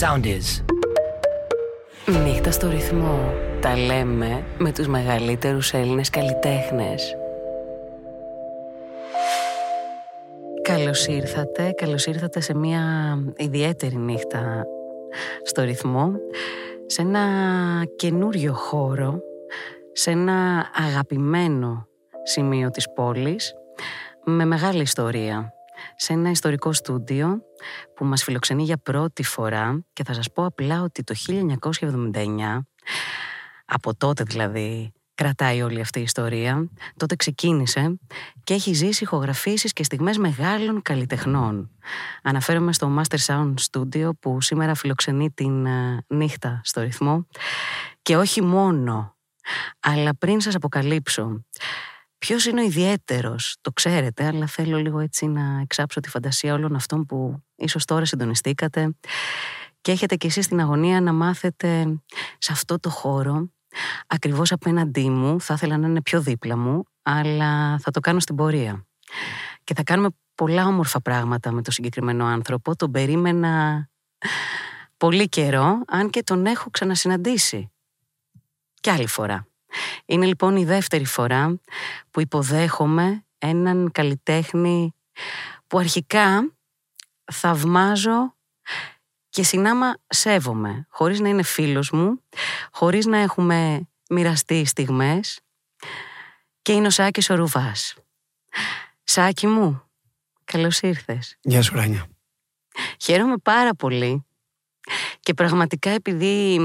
Sound is. Νύχτα στο ρυθμό. Τα λέμε με τους μεγαλύτερους Έλληνες καλλιτέχνες. Καλώς ήρθατε, καλώς ήρθατε σε μια ιδιαίτερη νύχτα στο ρυθμό, σε ένα καινούριο χώρο, σε ένα αγαπημένο σημείο της πόλης, με μεγάλη ιστορία σε ένα ιστορικό στούντιο που μας φιλοξενεί για πρώτη φορά και θα σας πω απλά ότι το 1979, από τότε δηλαδή κρατάει όλη αυτή η ιστορία, τότε ξεκίνησε και έχει ζήσει ηχογραφήσεις και στιγμές μεγάλων καλλιτεχνών. Αναφέρομαι στο Master Sound Studio που σήμερα φιλοξενεί την ε, νύχτα στο ρυθμό και όχι μόνο, αλλά πριν σας αποκαλύψω Ποιος είναι ο ιδιαίτερος, το ξέρετε, αλλά θέλω λίγο έτσι να εξάψω τη φαντασία όλων αυτών που ίσως τώρα συντονιστήκατε και έχετε κι εσείς την αγωνία να μάθετε σε αυτό το χώρο ακριβώς απέναντί μου, θα ήθελα να είναι πιο δίπλα μου, αλλά θα το κάνω στην πορεία. Και θα κάνουμε πολλά όμορφα πράγματα με το συγκεκριμένο άνθρωπο, τον περίμενα πολύ καιρό, αν και τον έχω ξανασυναντήσει. Κι άλλη φορά. Είναι λοιπόν η δεύτερη φορά που υποδέχομαι έναν καλλιτέχνη που αρχικά θαυμάζω και συνάμα σέβομαι, χωρίς να είναι φίλος μου, χωρίς να έχουμε μοιραστεί στιγμές και είναι ο Σάκης ο Ρουβάς. Σάκη μου, καλώς ήρθες. Γεια σου Ράνια. Χαίρομαι πάρα πολύ και πραγματικά επειδή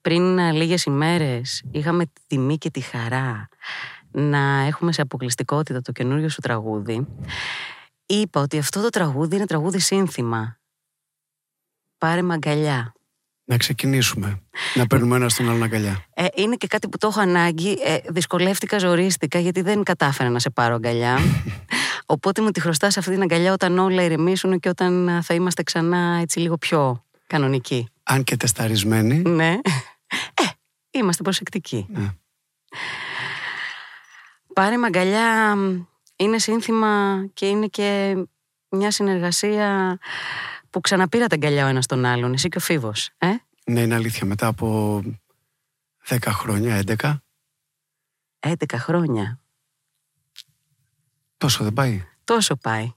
πριν λίγες ημέρες είχαμε τη τιμή και τη χαρά να έχουμε σε αποκλειστικότητα το καινούριο σου τραγούδι είπα ότι αυτό το τραγούδι είναι τραγούδι σύνθημα πάρε μαγκαλιά να ξεκινήσουμε. Να παίρνουμε ένα στον άλλο αγκαλιά. Ε, είναι και κάτι που το έχω ανάγκη. Ε, δυσκολεύτηκα, ζορίστηκα, γιατί δεν κατάφερα να σε πάρω αγκαλιά. Οπότε μου τη χρωστάς αυτή την αγκαλιά όταν όλα ηρεμήσουν και όταν θα είμαστε ξανά έτσι λίγο πιο κανονικοί. Αν και τεσταρισμένοι. Ναι. Ε, είμαστε προσεκτικοί. Ναι. Πάρε μαγκαλιά είναι σύνθημα και είναι και μια συνεργασία που ξαναπήρα τα αγκαλιά ο ένας τον άλλον, εσύ και ο Φίβος. Ε; Ναι, είναι αλήθεια. Μετά από 10 χρόνια, 11. 11 χρόνια. Τόσο δεν πάει. Τόσο πάει.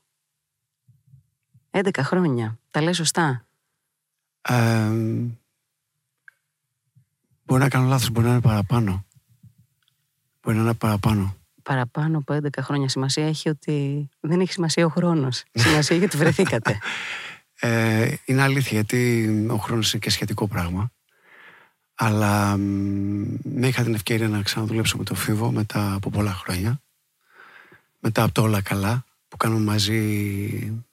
11 χρόνια. Τα λες σωστά. Ε, μπορεί να κάνω λάθος, μπορεί να είναι παραπάνω. Μπορεί να είναι παραπάνω. Παραπάνω από 11 χρόνια. Σημασία έχει ότι δεν έχει σημασία ο χρόνος. σημασία έχει ότι βρεθήκατε. Ε, είναι αλήθεια γιατί ο χρόνος είναι και σχετικό πράγμα. Αλλά με είχα την ευκαιρία να ξαναδουλέψω με το Φίβο μετά από πολλά χρόνια. Μετά από το όλα καλά που κάνουμε μαζί.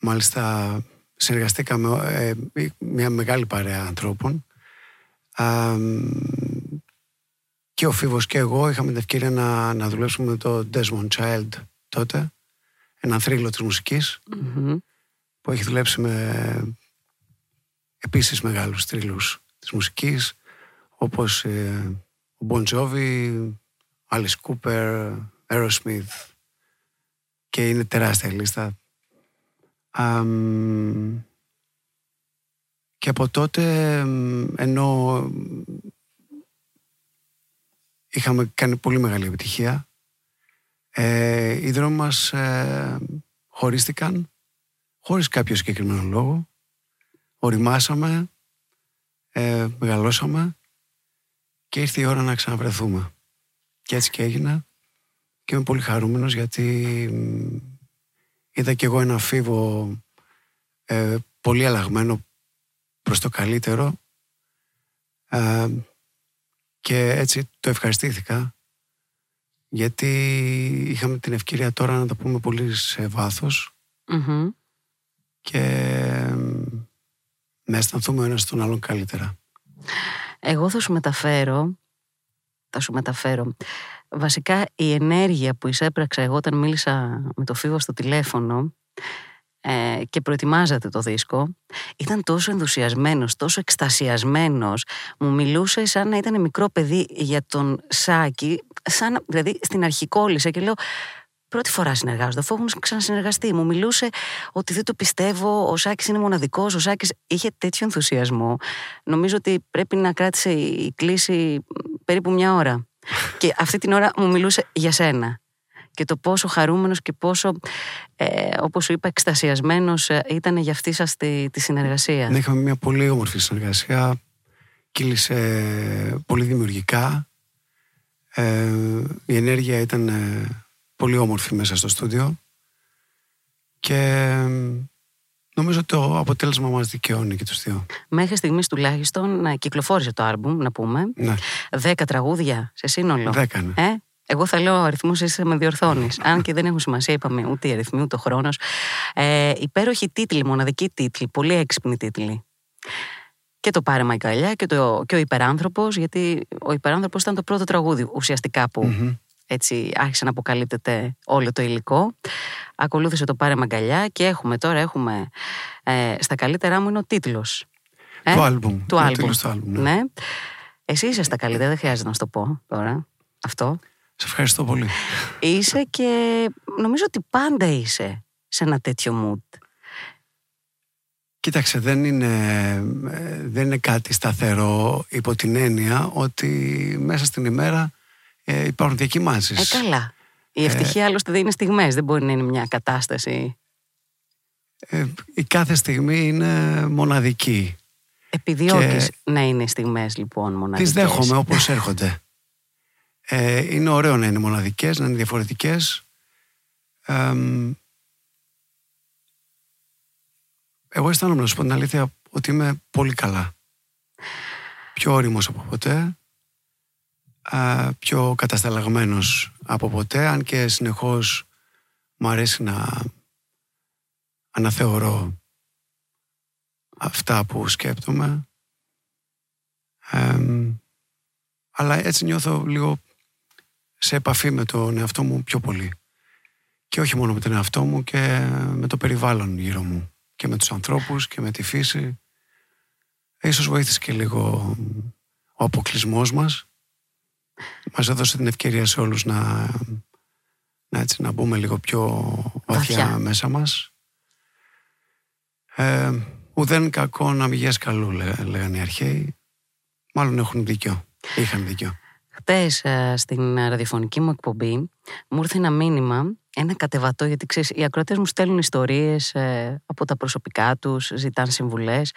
Μάλιστα συνεργαστήκαμε ε, μια μεγάλη παρέα ανθρώπων. Και ο Φίβος και εγώ είχαμε την ευκαιρία να, να δουλέψουμε με το Desmond Child τότε ένα θρύλο της μουσικης που έχει δουλέψει με επίσης μεγάλους θρύλους της μουσικής όπως ε, ο Bon Jovi, Alice Cooper, Aerosmith και είναι τεράστια λίστα και από τότε ενώ είχαμε κάνει πολύ μεγάλη επιτυχία ε, οι δρόμοι μας ε, χωρίστηκαν χωρίς κάποιο συγκεκριμένο λόγο. Οριμάσαμε ε, μεγαλώσαμε και ήρθε η ώρα να ξαναβρεθούμε. Και έτσι και έγινε. Και είμαι πολύ χαρούμενος γιατί είδα και εγώ ένα φίβο ε, πολύ αλλαγμένο προς το καλύτερο. Ε, και έτσι το ευχαριστήθηκα γιατί είχαμε την ευκαιρία τώρα να το πούμε πολύ σε βαθος και να αισθανθούμε ο ένας τον άλλον καλύτερα. Εγώ θα σου μεταφέρω, θα σου μεταφέρω Βασικά η ενέργεια που εισέπραξα εγώ όταν μίλησα με το Φίβο στο τηλέφωνο ε, και προετοιμάζατε το δίσκο ήταν τόσο ενθουσιασμένος, τόσο εκστασιασμένος μου μιλούσε σαν να ήταν μικρό παιδί για τον Σάκη σαν, δηλαδή στην αρχή κόλλησα και λέω πρώτη φορά συνεργάζονται, αφού έχουν ξανασυνεργαστεί. Μου μιλούσε ότι δεν το πιστεύω, ο Σάκης είναι μοναδικός, ο Σάκης είχε τέτοιο ενθουσιασμό. Νομίζω ότι πρέπει να κράτησε η κλίση περίπου μια ώρα. και αυτή την ώρα μου μιλούσε για σένα και το πόσο χαρούμενος και πόσο, ε, όπως σου είπα, εκστασιασμένος ε, ήταν για αυτή σας τη, τη συνεργασία. Ναι, είχαμε μια πολύ όμορφη συνεργασία. Κύλησε πολύ δημιουργικά. Ε, η ενέργεια ήταν ε, πολύ όμορφη μέσα στο στούντιο. Και νομίζω ότι το αποτέλεσμα μας δικαιώνει και τους δύο. Μέχρι στιγμής τουλάχιστον να κυκλοφόρησε το άλμπουμ, να πούμε. Ναι. Δέκα τραγούδια σε σύνολο. Δέκα, ναι. Ε; Εγώ θα λέω αριθμού, εσύ με διορθώνεις. Αν και δεν έχουν σημασία, είπαμε ούτε οι αριθμοί ούτε ο χρόνος. Ε, υπέροχοι τίτλοι, μοναδικοί τίτλοι, πολύ έξυπνοι τίτλοι. Και το Πάρε Μαϊκαλιά και, το, και ο Υπεράνθρωπος, γιατί ο Υπεράνθρωπος ήταν το πρώτο τραγούδι ουσιαστικά που έτσι άρχισε να αποκαλύπτεται όλο το υλικό. Ακολούθησε το Πάρε Μαγκαλιά και έχουμε τώρα, έχουμε ε, στα καλύτερά μου είναι ο τίτλος. Ε, του άλμπουμ. Του άλμπουμ. ναι. ναι. Εσύ είσαι στα καλύτερα, δεν χρειάζεται να σου το πω τώρα. Αυτό. Σε ευχαριστώ πολύ. Είσαι και νομίζω ότι πάντα είσαι σε ένα τέτοιο mood. Κοίταξε, δεν είναι, δεν είναι κάτι σταθερό υπό την έννοια ότι μέσα στην ημέρα ε, υπάρχουν διακοιμάνσεις. Ε, καλά. Η ευτυχία ε, άλλωστε δεν είναι στιγμές, δεν μπορεί να είναι μια κατάσταση. Ε, η κάθε στιγμή είναι μοναδική. Επιδιώκεις να είναι στιγμές λοιπόν μοναδικές. Τις δέχομαι όπως έρχονται. Ε, είναι ωραίο να είναι μοναδικές, να είναι διαφορετικές. εγώ αισθάνομαι να σου πω την αλήθεια ότι είμαι πολύ καλά. Πιο όριμος από ποτέ, πιο κατασταλαγμένος από ποτέ, αν και συνεχώς μου αρέσει να αναθεωρώ αυτά που σκέπτομαι. αλλά έτσι νιώθω λίγο σε επαφή με τον εαυτό μου πιο πολύ. Και όχι μόνο με τον εαυτό μου και με το περιβάλλον γύρω μου. Και με τους ανθρώπους και με τη φύση. Ίσως βοήθησε και λίγο ο αποκλεισμός μας. Μας έδωσε την ευκαιρία σε όλους να, να, έτσι, να μπούμε λίγο πιο βαθιά, μέσα μας. Ε, ουδέν κακό να μην καλού, λέγανε οι αρχαίοι. Μάλλον έχουν δίκιο. Είχαν δίκιο. Χτες ε, στην ραδιοφωνική μου εκπομπή μου ήρθε ένα μήνυμα, ένα κατεβατό, γιατί ξέρεις, οι ακροατές μου στέλνουν ιστορίες ε, από τα προσωπικά τους, ζητάνε συμβουλές.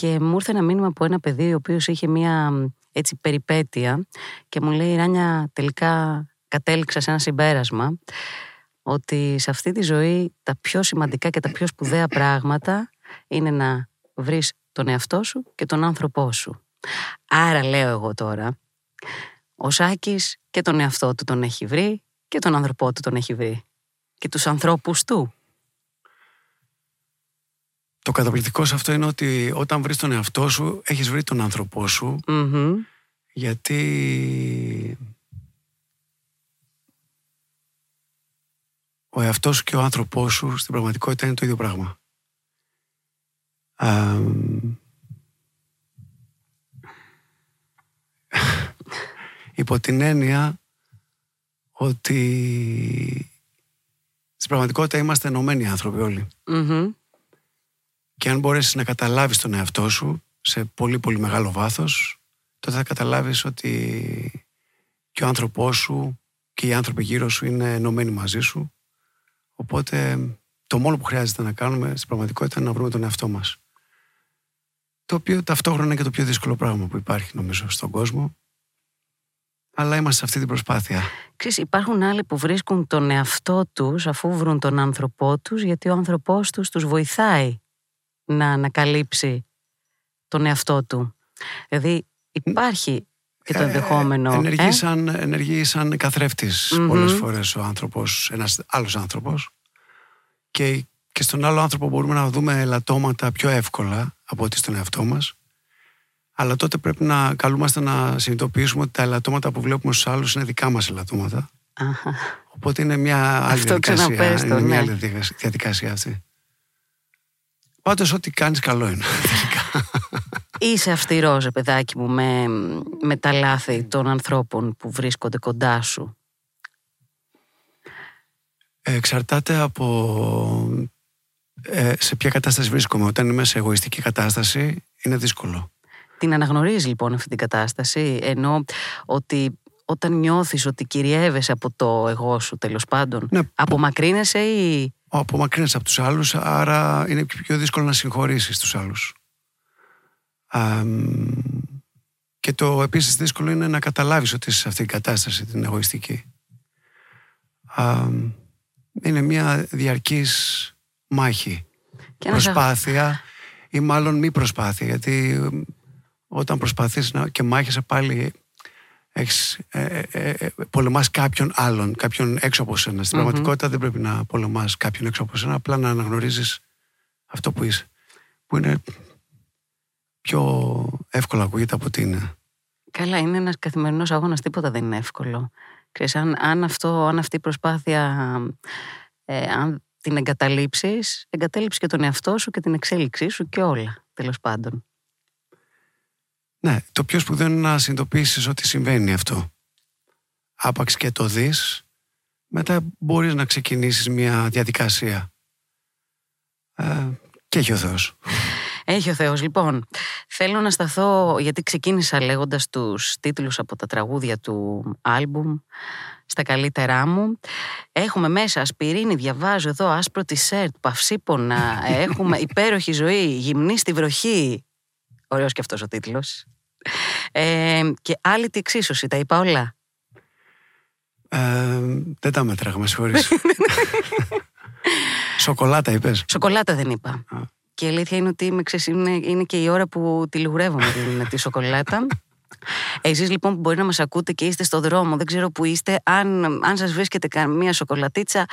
Και μου ήρθε ένα μήνυμα από ένα παιδί, ο οποίος είχε μία έτσι περιπέτεια και μου λέει: Ράνια, τελικά κατέληξα σε ένα συμπέρασμα ότι σε αυτή τη ζωή τα πιο σημαντικά και τα πιο σπουδαία πράγματα είναι να βρεις τον εαυτό σου και τον άνθρωπό σου. Άρα λέω εγώ τώρα, ο Σάκης και τον εαυτό του τον έχει βρει και τον άνθρωπό του τον έχει βρει. Και τους ανθρώπους του. Το καταπληκτικό σε αυτό είναι ότι όταν βρεις τον εαυτό σου, έχεις βρει τον άνθρωπό σου. Γιατί ο εαυτός σου και ο άνθρωπός σου στην πραγματικότητα είναι το ίδιο πράγμα. υπό την έννοια ότι στην πραγματικότητα είμαστε ενωμένοι άνθρωποι Και αν μπορέσεις να καταλάβεις τον εαυτό σου σε πολύ πολύ μεγάλο βάθος, τότε θα καταλάβεις ότι και ο άνθρωπός σου και οι άνθρωποι γύρω σου είναι ενωμένοι μαζί σου. Οπότε το μόνο που χρειάζεται να κάνουμε στην πραγματικότητα είναι να βρούμε τον εαυτό μας. Το οποίο ταυτόχρονα είναι και το πιο δύσκολο πράγμα που υπάρχει νομίζω στον κόσμο αλλά είμαστε σε αυτή την προσπάθεια. Ξέρεις, υπάρχουν άλλοι που βρίσκουν τον εαυτό τους αφού βρουν τον άνθρωπό τους γιατί ο άνθρωπός τους τους βοηθάει να ανακαλύψει τον εαυτό του. Δηλαδή υπάρχει και το ε, ενδεχόμενο. Ε, ενεργεί, ε; σαν, ενεργεί σαν καθρέφτης mm-hmm. πολλές φορές ο άνθρωπος, ένας άλλος άνθρωπος και, και στον άλλο άνθρωπο μπορούμε να δούμε ελαττώματα πιο εύκολα από ότι στον εαυτό μας αλλά τότε πρέπει να καλούμαστε να συνειδητοποιήσουμε ότι τα ελαττώματα που βλέπουμε στους άλλους είναι δικά μας ελαττώματα. Οπότε είναι μια άλλη διαδικασία. Είναι μια ναι. άλλη διαδικασία αυτή. Πάντως, ό,τι κάνεις, καλό είναι. Είσαι αυστηρός, παιδάκι μου, με, με τα λάθη των ανθρώπων που βρίσκονται κοντά σου. Εξαρτάται από ε, σε ποια κατάσταση βρίσκομαι. Όταν είμαι σε εγωιστική κατάσταση είναι δύσκολο. Την αναγνωρίζεις λοιπόν αυτή την κατάσταση, ενώ ότι όταν νιώθεις ότι κυριεύεσαι από το εγώ σου τέλος πάντων, Ναι, απομακρύνεσαι ή... απομακρύνεσαι από τους άλλους, άρα είναι πιο δύσκολο να συγχωρήσεις τους άλλους. Αμ, και το επίσης δύσκολο είναι να καταλάβεις ότι είσαι σε αυτή την κατάσταση την εγωιστική. Αμ, είναι μια διαρκής μάχη. Και ένας αγ- προσπάθεια ή μάλλον μη προσπάθεια γιατί ε, όταν προσπαθείς να, και μάχεσαι πάλι έχεις, ε, ε, ε, ε, πολεμάς κάποιον άλλον, κάποιον έξω από σένα. Στην Μμμ. πραγματικότητα δεν πρέπει να πολεμάς κάποιον έξω από σένα, απλά να αναγνωρίζεις αυτό που είσαι. Που είναι πιο εύκολο ακούγεται από ότι είναι. Καλά, είναι ένας καθημερινός αγώνας, τίποτα δεν είναι εύκολο. Ξέρεις, αν, αν, αυτό, αν αυτή η προσπάθεια, ε, αν την εγκαταλείψεις, εγκατέλειψεις και τον εαυτό σου και την εξέλιξή σου και όλα, τέλος πάντων. Ναι, το πιο σπουδαίο είναι να συνειδητοποιήσεις ότι συμβαίνει αυτό. Άπαξ και το δεις, μετά μπορείς να ξεκινήσεις μια διαδικασία. Ε, και έχει ο Θεός. Έχει ο Θεός. Λοιπόν, θέλω να σταθώ, γιατί ξεκίνησα λέγοντας τους τίτλους από τα τραγούδια του άλμπουμ, στα καλύτερά μου. Έχουμε μέσα ασπιρίνη, διαβάζω εδώ, άσπρο τισέρτ, παυσίπονα, έχουμε υπέροχη ζωή, γυμνή στη βροχή. Ωραίος και αυτός ο τίτλος. Ε, και άλλη τη εξίσωση, τα είπα όλα. Ε, δεν τα μέτραγα, με συγχωρείς. Σοκολάτα είπες. Σοκολάτα δεν είπα. Α. Και η αλήθεια είναι ότι είμαι, ξέρεις, είναι, είναι και η ώρα που τη λιγουρεύομαι την, τη σοκολάτα. Εσείς λοιπόν που μπορεί να μας ακούτε και είστε στο δρόμο, δεν ξέρω που είστε, αν, αν σας βρίσκεται καμία σοκολατίτσα,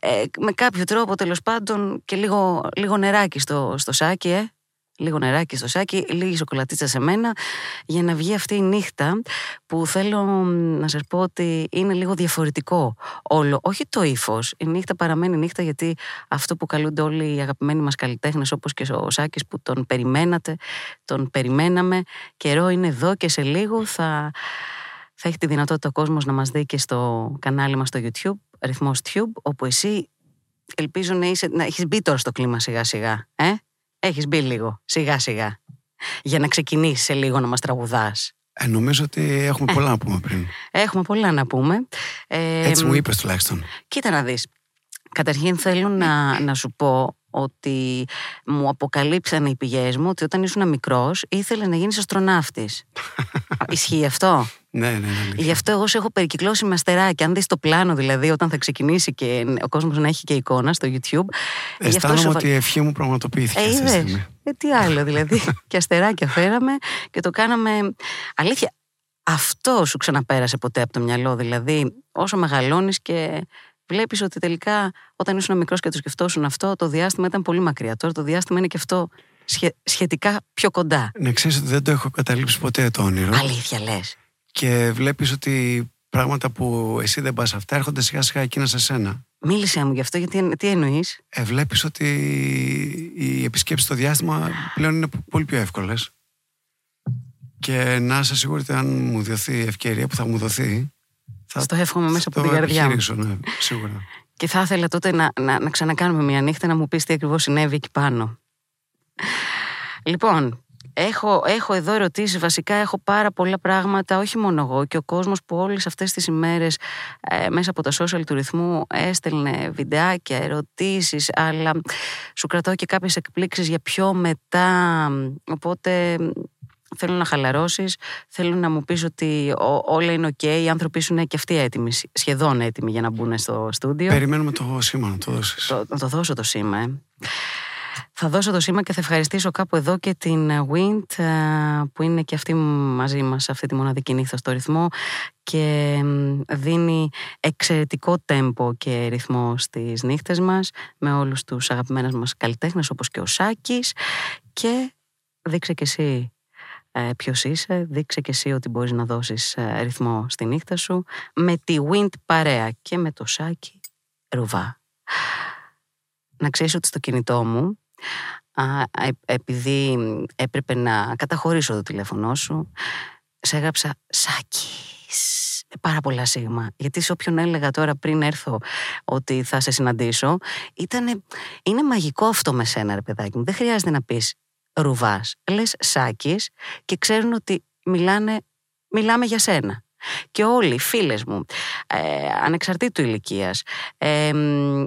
ε, με κάποιο τρόπο τέλος πάντων και λίγο, λίγο νεράκι στο, στο σάκι, ε, λίγο νεράκι στο σάκι, λίγη σοκολατίτσα σε μένα, για να βγει αυτή η νύχτα που θέλω να σας πω ότι είναι λίγο διαφορετικό όλο. Όχι το ύφος. Η νύχτα παραμένει νύχτα γιατί αυτό που καλούνται όλοι οι αγαπημένοι μας καλλιτέχνες όπως και ο Σάκης που τον περιμένατε, τον περιμέναμε. Καιρό είναι εδώ και σε λίγο θα, θα έχει τη δυνατότητα ο κόσμος να μας δει και στο κανάλι μας στο YouTube, ρυθμός Tube, όπου εσύ ελπίζω να, είσαι, να έχεις μπει τώρα στο κλίμα σιγά σιγά. Ε; Έχεις μπει λίγο, σιγά σιγά. Για να ξεκινήσεις σε λίγο να μας τραγουδάς. Ε, νομίζω ότι έχουμε πολλά να πούμε πριν. Έχουμε πολλά να πούμε. Ε, Έτσι μου είπες τουλάχιστον. Κοίτα να δεις. Καταρχήν θέλω να, να σου πω ότι μου αποκαλύψανε οι πηγές μου ότι όταν ήσουν μικρός ήθελε να γίνεις αστροναύτης. Ισχύει αυτό; Ναι, ναι, ναι. αλήθεια. Γι' αυτό εγώ σε έχω περικυκλώσει με αστεράκια. Αν δεις το πλάνο δηλαδή όταν θα ξεκινήσει και ο κόσμος να έχει και εικόνα στο YouTube. γι' αυτό Αισθάνομαι σου βα- ότι η ευχή μου πραγματοποιήθηκε ε, αυτή τη είδες. στιγμή. Ε, τι άλλο δηλαδή. και αστεράκια φέραμε και το κάναμε. Αλήθεια, αυτό σου ξαναπέρασε ποτέ από το μυαλό. Δηλαδή, όσο μεγαλώνεις και βλέπεις ότι τελικά όταν ήσουν μικρός και το σκεφτόσουν αυτό, το διάστημα ήταν πολύ μακριά. Τώρα το διάστημα είναι και αυτό σχε- σχετικά πιο κοντά. Να ξέρεις ότι δεν το έχω καταλήψει ποτέ το όνειρο. Αλήθεια λες. Και βλέπεις ότι πράγματα που εσύ δεν πας αυτά έρχονται σιγά σιγά εκείνα σε σένα. Μίλησε μου γι' αυτό, γιατί τι εννοείς; Ε, βλέπεις ότι οι επισκέψεις στο διάστημα πλέον είναι πολύ πιο εύκολες. Και να είσαι σίγουρη ότι αν μου δοθεί η ευκαιρία που θα μου δοθεί. Θα Στο εύχομαι μέσα από το την καρδιά μου. επιχειρήσω, ναι, σίγουρα. Και θα ήθελα τότε να, να, να ξανακάνουμε μια νύχτα να μου πεις τι ακριβώς συνέβη εκεί πάνω. Λοιπόν, έχω, έχω εδώ ερωτήσεις, βασικά έχω πάρα πολλά πράγματα, όχι μόνο εγώ και ο κόσμος που όλες αυτές τις ημέρες ε, μέσα από τα social του ρυθμού έστελνε βιντεάκια, ερωτήσεις, αλλά σου κρατάω και κάποιες εκπλήξεις για πιο μετά, οπότε θέλω να χαλαρώσεις, θέλω να μου πεις ότι ό- όλα είναι ok, οι άνθρωποι σου είναι και αυτοί έτοιμοι, σχεδόν έτοιμοι για να μπουν στο στούντιο. Περιμένουμε το σήμα να το δώσεις. Το, να το δώσω το σήμα, ε. Θα δώσω το σήμα και θα ευχαριστήσω κάπου εδώ και την ε, Wind ε, που είναι και αυτή μαζί μας αυτή τη μοναδική νύχτα στο ρυθμό και μ, δίνει εξαιρετικό τέμπο και ρυθμό στις νύχτες μας με όλους τους αγαπημένους μας καλλιτέχνες όπως και ο Σάκης και δείξε και εσύ ε, ποιος είσαι, δείξε και εσύ ότι μπορείς να δώσεις ε, ρυθμό στη νύχτα σου με τη Wind παρέα και με το Σάκη Ρουβά. Να ξέρεις ότι στο κινητό μου, α, ε- επειδή έπρεπε να καταχωρήσω το τηλέφωνό σου, σε έγραψα Σάκης πάρα πολλά σίγμα. Γιατί σε όποιον έλεγα τώρα πριν έρθω ότι θα σε συναντήσω, ήτανε, είναι μαγικό αυτό με σένα, ρε παιδάκι μου. Δεν χρειάζεται να πεις ρουβάς. Λες σάκι και ξέρουν ότι μιλάνε, μιλάμε για σένα. Και όλοι οι φίλες μου, ε, ανεξαρτήτου ηλικίας, ε,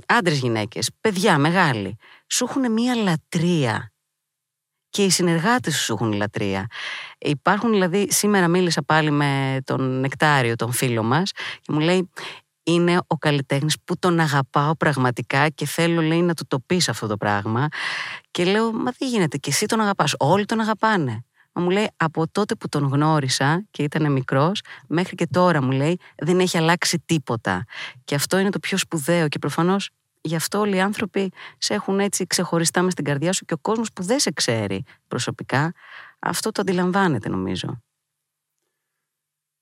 άντρες γυναίκες, παιδιά μεγάλοι, σου έχουν μία λατρεία και οι συνεργάτες σου έχουν λατρεία. Υπάρχουν δηλαδή, σήμερα μίλησα πάλι με τον Νεκτάριο, τον φίλο μας και μου λέει είναι ο καλλιτέχνης που τον αγαπάω πραγματικά και θέλω λέει να του το πεις αυτό το πράγμα και λέω μα δεν γίνεται και εσύ τον αγαπάς, όλοι τον αγαπάνε. Μα μου λέει από τότε που τον γνώρισα και ήταν μικρός μέχρι και τώρα μου λέει δεν έχει αλλάξει τίποτα και αυτό είναι το πιο σπουδαίο και προφανώς Γι' αυτό όλοι οι άνθρωποι σε έχουν έτσι ξεχωριστά μες στην καρδιά σου και ο κόσμος που δεν σε ξέρει προσωπικά, αυτό το αντιλαμβάνεται νομίζω.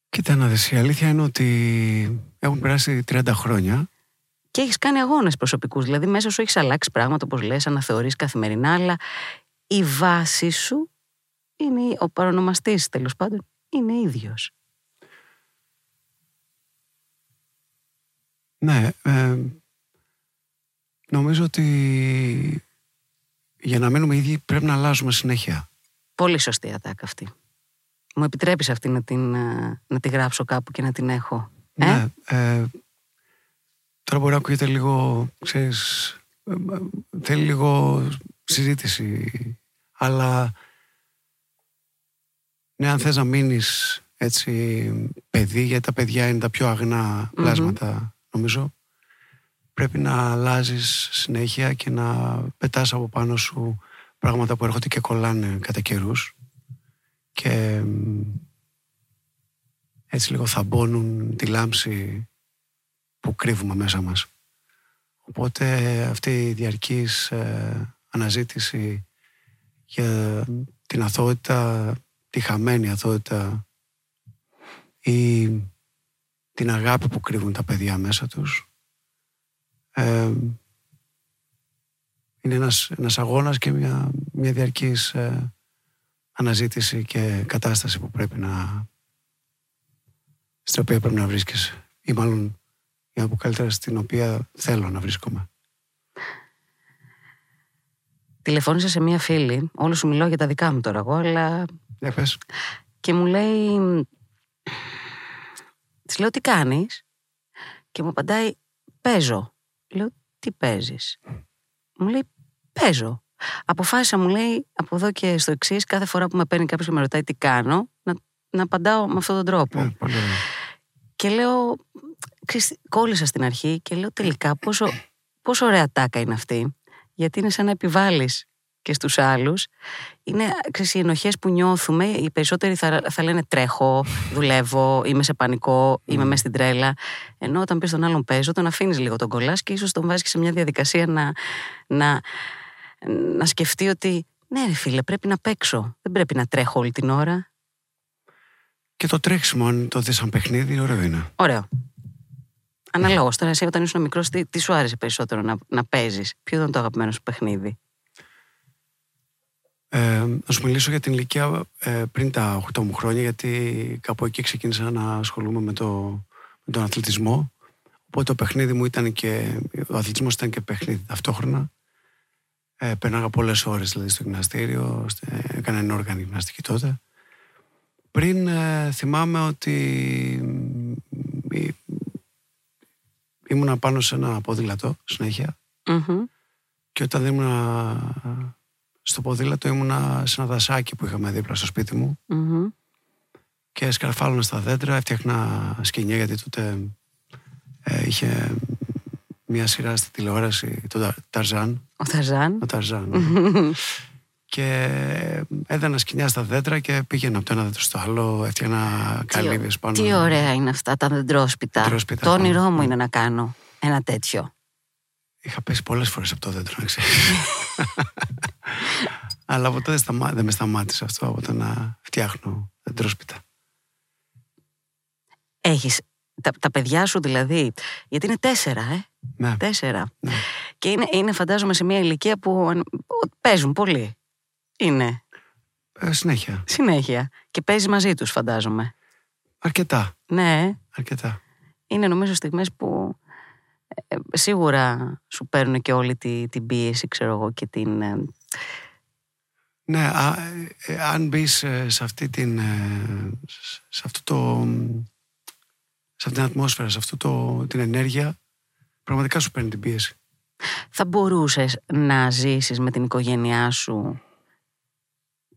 Κοίτα να δεις, η αλήθεια είναι ότι έχουν περάσει 30 χρόνια. Και έχεις κάνει αγώνες προσωπικούς, δηλαδή μέσα σου έχεις αλλάξει πράγματα όπως λες, αναθεωρείς καθημερινά, αλλά η βάση σου είναι, ο παρονομαστής τέλος πάντων, είναι ίδιος. Ναι, ε, Νομίζω ότι για να μένουμε ίδιοι πρέπει να αλλάζουμε συνέχεια. Πολύ σωστή ατάκα αυτή. Μου επιτρέπεις αυτή να την, ε, να τη γράψω κάπου και να την έχω. Ε; Ναι. Ε, τώρα μπορεί να ακούγεται λίγο, ξέρεις, ε, θέλει λίγο συζήτηση. Αλλά ναι, αν θες να μείνεις έτσι παιδί, γιατί τα παιδιά είναι τα πιο αγνά νομίζω, πρέπει να αλλάζεις συνέχεια και να πετάς από πάνω σου πράγματα που έρχονται και κολλάνε κατά καιρούς. Και έτσι λίγο θαμπώνουν τη λάμψη που κρύβουμε μέσα μας. Οπότε αυτή η διαρκής ε, αναζήτηση για την αθότητα, τη χαμένη αθότητα ή την αγάπη που κρύβουν τα παιδιά μέσα τους είναι ένας, ένας αγώνας και μια, μια διαρκής ε, αναζήτηση και κατάσταση που πρέπει να στην οποία πρέπει να βρίσκεσαι ή μάλλον για να πω καλύτερα στην οποία θέλω να βρίσκομαι. Τηλεφώνησα σε μία φίλη, όλο σου μιλώ για τα δικά μου τώρα εγώ, αλλά... Για πες. Και μου λέει... Της λέω τι κάνεις; Και μου απαντάει παίζω. Λέω, τι παίζεις; Μου λέει, παίζω. Αποφάσισα, μου λέει, από εδώ και στο εξής, κάθε φορά που με παίρνει κάποιος και με ρωτάει τι κάνω, να, να απαντάω με αυτόν τον τρόπο. Ε, και λέω, κόλλησα στην αρχή και λέω τελικά πόσο, πόσο ωραία τάκα είναι αυτή. Γιατί είναι σαν να επιβάλλεις και στους άλλους είναι ξέρεις, οι ενοχές που νιώθουμε οι περισσότεροι θα, θα λένε τρέχω, δουλεύω, είμαι σε πανικό, είμαι μέσα στην τρέλα ενώ όταν πεις τον άλλον παίζω τον αφήνεις λίγο τον κολλάς και ίσως τον βάζεις σε μια διαδικασία να, να, να σκεφτεί ότι ναι ρε φίλε πρέπει να παίξω, δεν πρέπει να τρέχω όλη την ώρα και το τρέξιμο, αν το δεις σαν παιχνίδι, ωραίο είναι. Ωραίο. Αναλόγως. Τώρα, εσύ όταν ήσουν μικρός, τι, τι σου άρεσε περισσότερο να, να παίζεις, Ποιο ήταν το αγαπημένο σου παιχνίδι; Ε, να σου μιλήσω για την ηλικία ε, πριν τα 8 μου χρόνια, γιατί κάπου εκεί ξεκίνησα να ασχολούμαι με, το, με τον αθλητισμό. Οπότε το παιχνίδι μου ήταν και. Ο αθλητισμός ήταν και παιχνίδι ταυτόχρονα. Ε, περνάγα πολλές ώρες δηλαδή στο γυμναστήριο, έκανα ενόργανη γυμναστική τότε. Πριν ε, θυμάμαι ότι ε, ήμουνα πάνω σε ένα ποδήλατο και όταν ήμουν στο ποδήλατο ήμουνα σε ένα δασάκι που είχαμε δίπλα στο σπίτι μου. Και σκαρφάλωνα στα δέντρα, έφτιαχνα σκηνιά γιατί τότε ε, είχε μια σειρά στη τηλεόραση, το Ταρζάν. Ο Ταρζάν. Ο Ταρζάν. και έδανα σκηνιά στα δέντρα και πήγαινα από το ένα δέντρο στο άλλο, έφτιαχνα καλύβες πάνω. Τι ωραία είναι αυτά τα δεντρόσπιτα. Το όνειρό μου είναι να κάνω ένα τέτοιο. Είχα πέσει πολλές φορές από το δέντρο, να ξέρεις. Αλλά ποτέ δεν, δεν με σταμάτησε αυτό από το να φτιάχνω δεντρόσπιτα. Έχεις τα, τα παιδιά σου δηλαδή, γιατί είναι τέσσερα, ε. Ναι. Τέσσερα. Ναι. Και είναι, είναι φαντάζομαι σε μια ηλικία που παίζουν πολύ. Είναι. Ε, συνέχεια. Συνέχεια. Και παίζει μαζί τους φαντάζομαι. Αρκετά. Ναι. Αρκετά. Είναι νομίζω στιγμές που ε, σίγουρα σου παίρνουν και όλη τη, την πίεση, ξέρω εγώ, και την... ε, Ναι, α, ε, αν μπεις σε αυτή την. ε, σε αυτό το. Σε αυτή την ατμόσφαιρα, σε αυτό το, την ενέργεια, πραγματικά σου παίρνει την πίεση. Θα μπορούσες να ζήσεις με την οικογένειά σου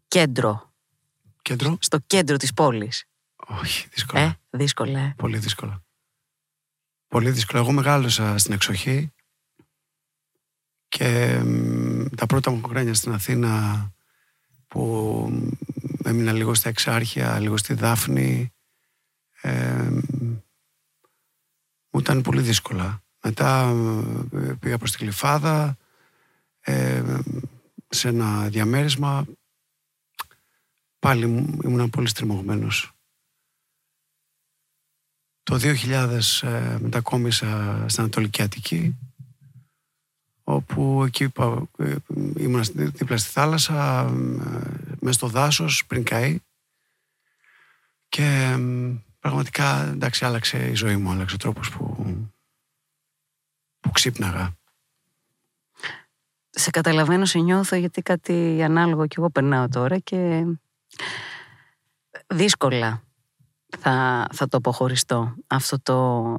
κέντρο, Κέντρο; στο κέντρο της πόλης. Όχι, δύσκολα. Ε, δύσκολα. ε. Πολύ δύσκολα. Πολύ δύσκολα. Εγώ μεγάλωσα στην εξοχή και μ, τα πρώτα μου χρόνια στην Αθήνα που μ, έμεινα λίγο στα Εξάρχεια, λίγο στη Δάφνη ε, μ, μου ήταν πολύ δύσκολα. Μετά ε, πήγα προς τη Γλυφάδα ε, σε ένα διαμέρισμα πάλι μου- ήμουν πολύ στριμωγμένος. Το 2000 ε, μετακόμισα στην Ανατολική Αττική όπου εκεί πα- ε, ήμουν στη- δίπλα στη θάλασσα ε, μέσα στο δάσος πριν καεί και ε, πραγματικά εντάξει άλλαξε η ζωή μου, άλλαξε ο τρόπος που, που ξύπναγα. Σε καταλαβαίνω, σε νιώθω γιατί κάτι ανάλογο κι εγώ περνάω τώρα και δύσκολα θα, θα το αποχωριστώ. Αυτό το...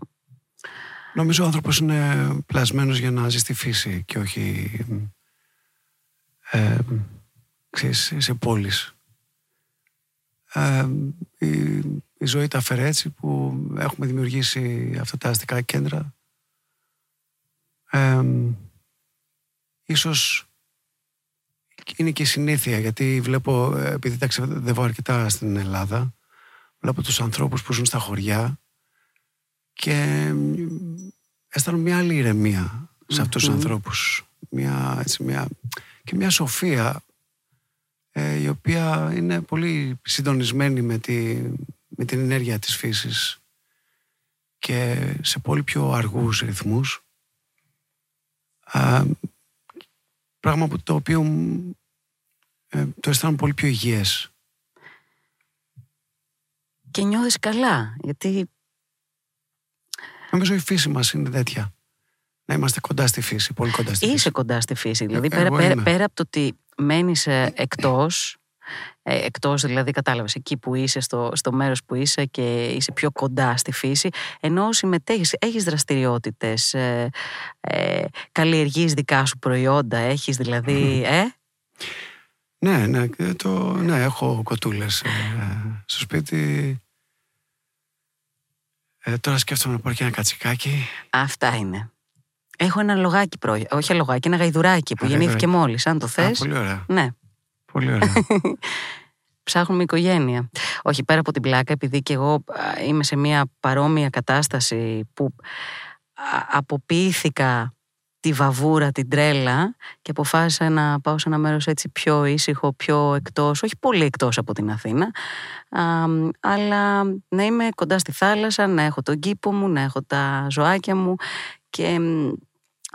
Νομίζω ο άνθρωπος είναι πλασμένος για να ζει στη φύση και όχι ε, ξέρεις, σε πόλεις. Ε, η, η ζωή τα φέρε έτσι που έχουμε δημιουργήσει αυτά τα αστικά κέντρα. Ε, ίσως είναι και η συνήθεια γιατί βλέπω, ε, επειδή ταξιδεύω αρκετά στην Ελλάδα, βλέπω τους ανθρώπους που ζουν στα χωριά και μ, αισθάνομαι μια άλλη ηρεμία σε αυτούς τους Μμμ. ανθρώπους. Μια, έτσι, μια, και μια σοφία ε, η οποία είναι πολύ συντονισμένη με, τη, με την ενέργεια της φύσης και σε πολύ πιο αργούς ρυθμούς. Α, πράγμα που το οποίο μ, ε, το αισθάνομαι πολύ πιο υγιές. Και νιώθεις καλά, γιατί Νομίζω η φύση μας είναι τέτοια. Να είμαστε κοντά στη φύση, πολύ κοντά στη είσαι φύση. κοντά στη φύση. Δηλαδή, Ε, πέρα, εγώ πέρα, είμαι. πέρα από το ότι μένεις ε, εκτός, ε, εκτός δηλαδή κατάλαβες εκεί που είσαι, στο, στο μέρος που είσαι και είσαι πιο κοντά στη φύση, ενώ συμμετέχεις, έχεις δραστηριότητες, ε, ε, καλλιεργείς δικά σου προϊόντα, έχεις δηλαδή, ε, Ναι, ναι, και το, ναι έχω κοτούλες ε, στο σπίτι. Ε, τώρα σκέφτομαι να πάρω και ένα κατσικάκι. αυτά είναι. Έχω ένα λογάκι πρόεδρε, όχι λογάκι, ένα γαϊδουράκι που Α, γεννήθηκε γαϊδουράκι. μόλις, αν το Α, θες. πολύ ωραία. Ναι. Πολύ ωραία. ψάχνουμε οικογένεια. Όχι πέρα από την πλάκα, επειδή και εγώ α, είμαι σε μια παρόμοια κατάσταση που α, αποποιήθηκα τη βαβούρα, την τρέλα και αποφάσισα να πάω σε ένα μέρος έτσι πιο ήσυχο, πιο εκτός, όχι πολύ εκτός από την Αθήνα, α, αλλά να είμαι κοντά στη θάλασσα, να έχω τον κήπο μου, να έχω τα ζωάκια μου και μ,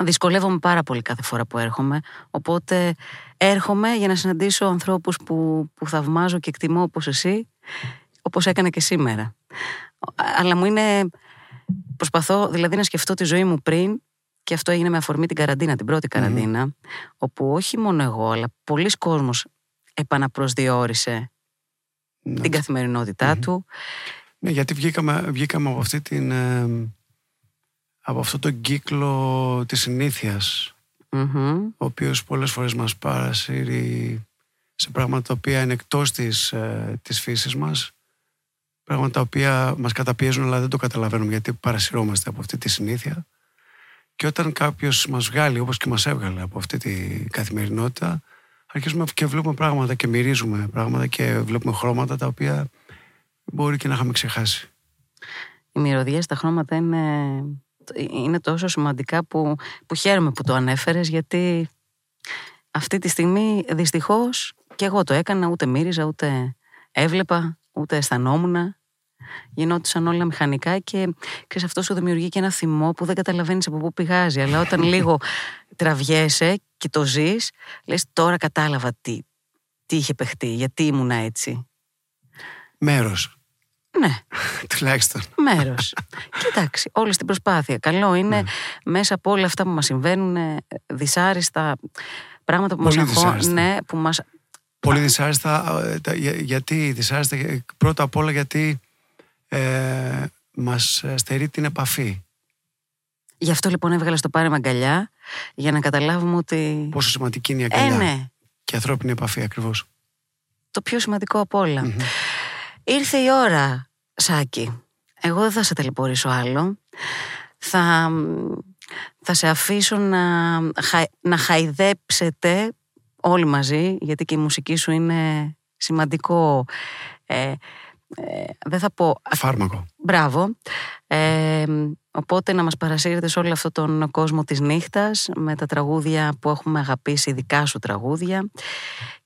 δυσκολεύομαι πάρα πολύ κάθε φορά που έρχομαι, οπότε έρχομαι για να συναντήσω ανθρώπους που, που θαυμάζω και εκτιμώ όπως εσύ, όπως έκανα και σήμερα. Αλλά μου είναι, προσπαθώ δηλαδή να σκεφτώ τη ζωή μου πριν και αυτό έγινε με αφορμή την καραντίνα, την πρώτη καραντίνα, όπου όχι μόνο εγώ, αλλά πολλοί κόσμος επαναπροσδιορίσε Ναι. την καθημερινότητά Μμμ. του. Ναι, γιατί βγήκαμε, βγήκαμε από αυτή την... ε, από αυτό τον κύκλο της συνήθειας Μμμ. ο οποίος πολλές φορές μας παρασύρει σε πράγματα τα οποία είναι εκτός της, ε, της φύσης μας πράγματα τα οποία μας καταπιέζουν αλλά δεν το καταλαβαίνουμε γιατί παρασυρώμαστε από αυτή τη συνήθεια και όταν κάποιος μας βγάλει όπως και μας έβγαλε από αυτή τη καθημερινότητα αρχίζουμε και βλέπουμε πράγματα και μυρίζουμε πράγματα και βλέπουμε χρώματα τα οποία μπορεί και να είχαμε ξεχάσει. Οι μυρωδιές, τα χρώματα είναι, είναι τόσο σημαντικά που, που χαίρομαι που το ανέφερες γιατί αυτή τη στιγμή δυστυχώς και εγώ το έκανα ούτε μύριζα ούτε έβλεπα ούτε αισθανόμουν γινόντουσαν όλα μηχανικά και ξέρεις, αυτό σου δημιουργεί και ένα θυμό που δεν καταλαβαίνεις από πού πηγάζει. Αλλά όταν λίγο τραβιέσαι και το ζεις λες τώρα κατάλαβα τι, τι είχε παιχτεί, γιατί ήμουνα έτσι Μέρος. Ναι. Τουλάχιστον. Μέρος. Κοιτάξει, όλη στην προσπάθεια. Καλό είναι Ναι. μέσα από όλα αυτά που μας συμβαίνουν, ε, δυσάρεστα πράγματα που μας Πολύ δυσάρεστα. Ναι, που μας... Πολύ δυσάρεστα. ε, τα- για- Γιατί δυσάρεστα, ε, πρώτα απ' όλα γιατί ε, μας στερεί την επαφή. Γι' αυτό λοιπόν έβγαλε στο πάρε αγκαλιά για να καταλάβουμε ότι. Πόσο σημαντική είναι η Ε, αγκαλιά ναι, και η ανθρώπινη επαφή ακριβώς. το πιο σημαντικό απ' όλα. Μμμ. Ήρθε η ώρα, Σάκη. Εγώ δεν θα σε ταλαιπωρήσω άλλο. Θα, θα σε αφήσω να, χα- να χαϊδέψετε όλοι μαζί, γιατί και η μουσική σου είναι σημαντικό. Ε, ε, δεν θα πω Φάρμακο. Μπράβο. Ε, οπότε να μας παρασύρετε σε όλο αυτόν τον κόσμο της νύχτας με τα τραγούδια που έχουμε αγαπήσει, δικά σου τραγούδια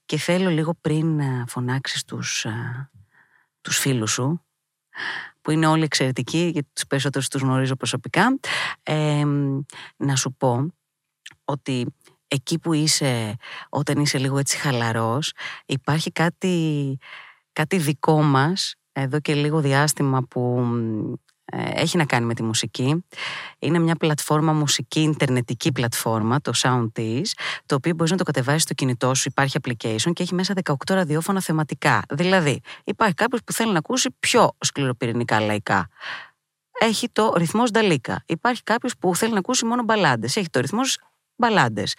και θέλω λίγο πριν ε, φωνάξεις τους, ε, τους φίλους σου που είναι όλοι εξαιρετικοί γιατί τους περισσότερους τους γνωρίζω προσωπικά. Ε, να σου πω ότι εκεί που είσαι όταν είσαι λίγο έτσι χαλαρός υπάρχει κάτι, κάτι δικό μας εδώ και λίγο διάστημα που ε, έχει να κάνει με τη μουσική. Είναι μια πλατφόρμα μουσική, ιντερνετική πλατφόρμα, το Soundtease, το οποίο μπορείς να το κατεβάσεις στο κινητό σου, υπάρχει application και έχει μέσα 18 ραδιόφωνα θεματικά. Δηλαδή, υπάρχει κάποιος που θέλει να ακούσει πιο σκληροπυρηνικά λαϊκά. Έχει το ρυθμός Νταλίκα. Υπάρχει κάποιος που θέλει να ακούσει μόνο μπαλάντες. Έχει το ρυθμός μπαλάντες.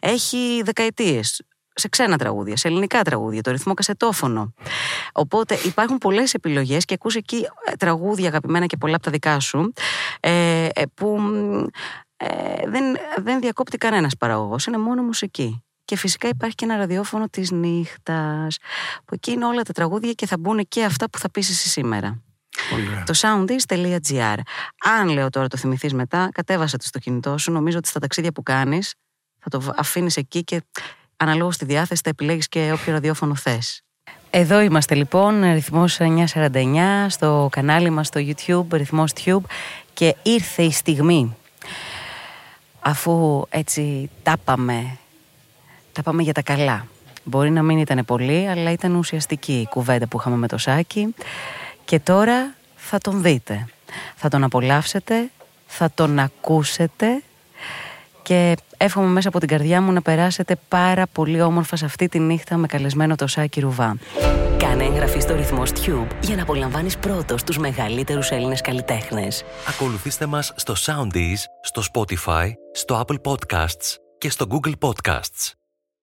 Έχει δεκαετίες σε ξένα τραγούδια, σε ελληνικά τραγούδια, το ρυθμό κασετόφωνο. Οπότε υπάρχουν πολλές επιλογές και ακούς εκεί ε, τραγούδια αγαπημένα και πολλά από τα δικά σου ε, ε, που μ, ε, δεν, δεν διακόπτει κανένας παραγωγός, είναι μόνο μουσική. Και φυσικά υπάρχει και ένα ραδιόφωνο της νύχτας, που εκεί είναι όλα τα τραγούδια και θα μπουν και αυτά που θα πεις εσύ σήμερα. Πολύ ωραία. Το soundis.gr. Αν λέω τώρα το θυμηθείς μετά, κατέβασε το στο κινητό σου. Νομίζω ότι στα ταξίδια που κάνεις θα το αφήνεις εκεί και αναλόγως στη διάθεση θα επιλέγεις και όποιο ραδιόφωνο θες. Εδώ είμαστε λοιπόν, ρυθμός 949, στο κανάλι μας στο YouTube, ρυθμός Tube και ήρθε η στιγμή αφού έτσι τα πάμε, τα πάμε για τα καλά. Μπορεί να μην ήταν πολύ, αλλά ήταν ουσιαστική η κουβέντα που είχαμε με το Σάκη και τώρα θα τον δείτε. Θα τον απολαύσετε, θα τον ακούσετε και εύχομαι μέσα από την καρδιά μου να περάσετε πάρα πολύ όμορφα σε αυτή τη νύχτα με καλεσμένο το Σάκη Ρουβά. Κάνε εγγραφή στο ρυθμό Tube για να απολαμβάνεις πρώτος τους μεγαλύτερους Έλληνες καλλιτέχνες. Ακολουθήστε μας στο Soundees, στο Spotify, στο Apple Podcasts και στο Google Podcasts.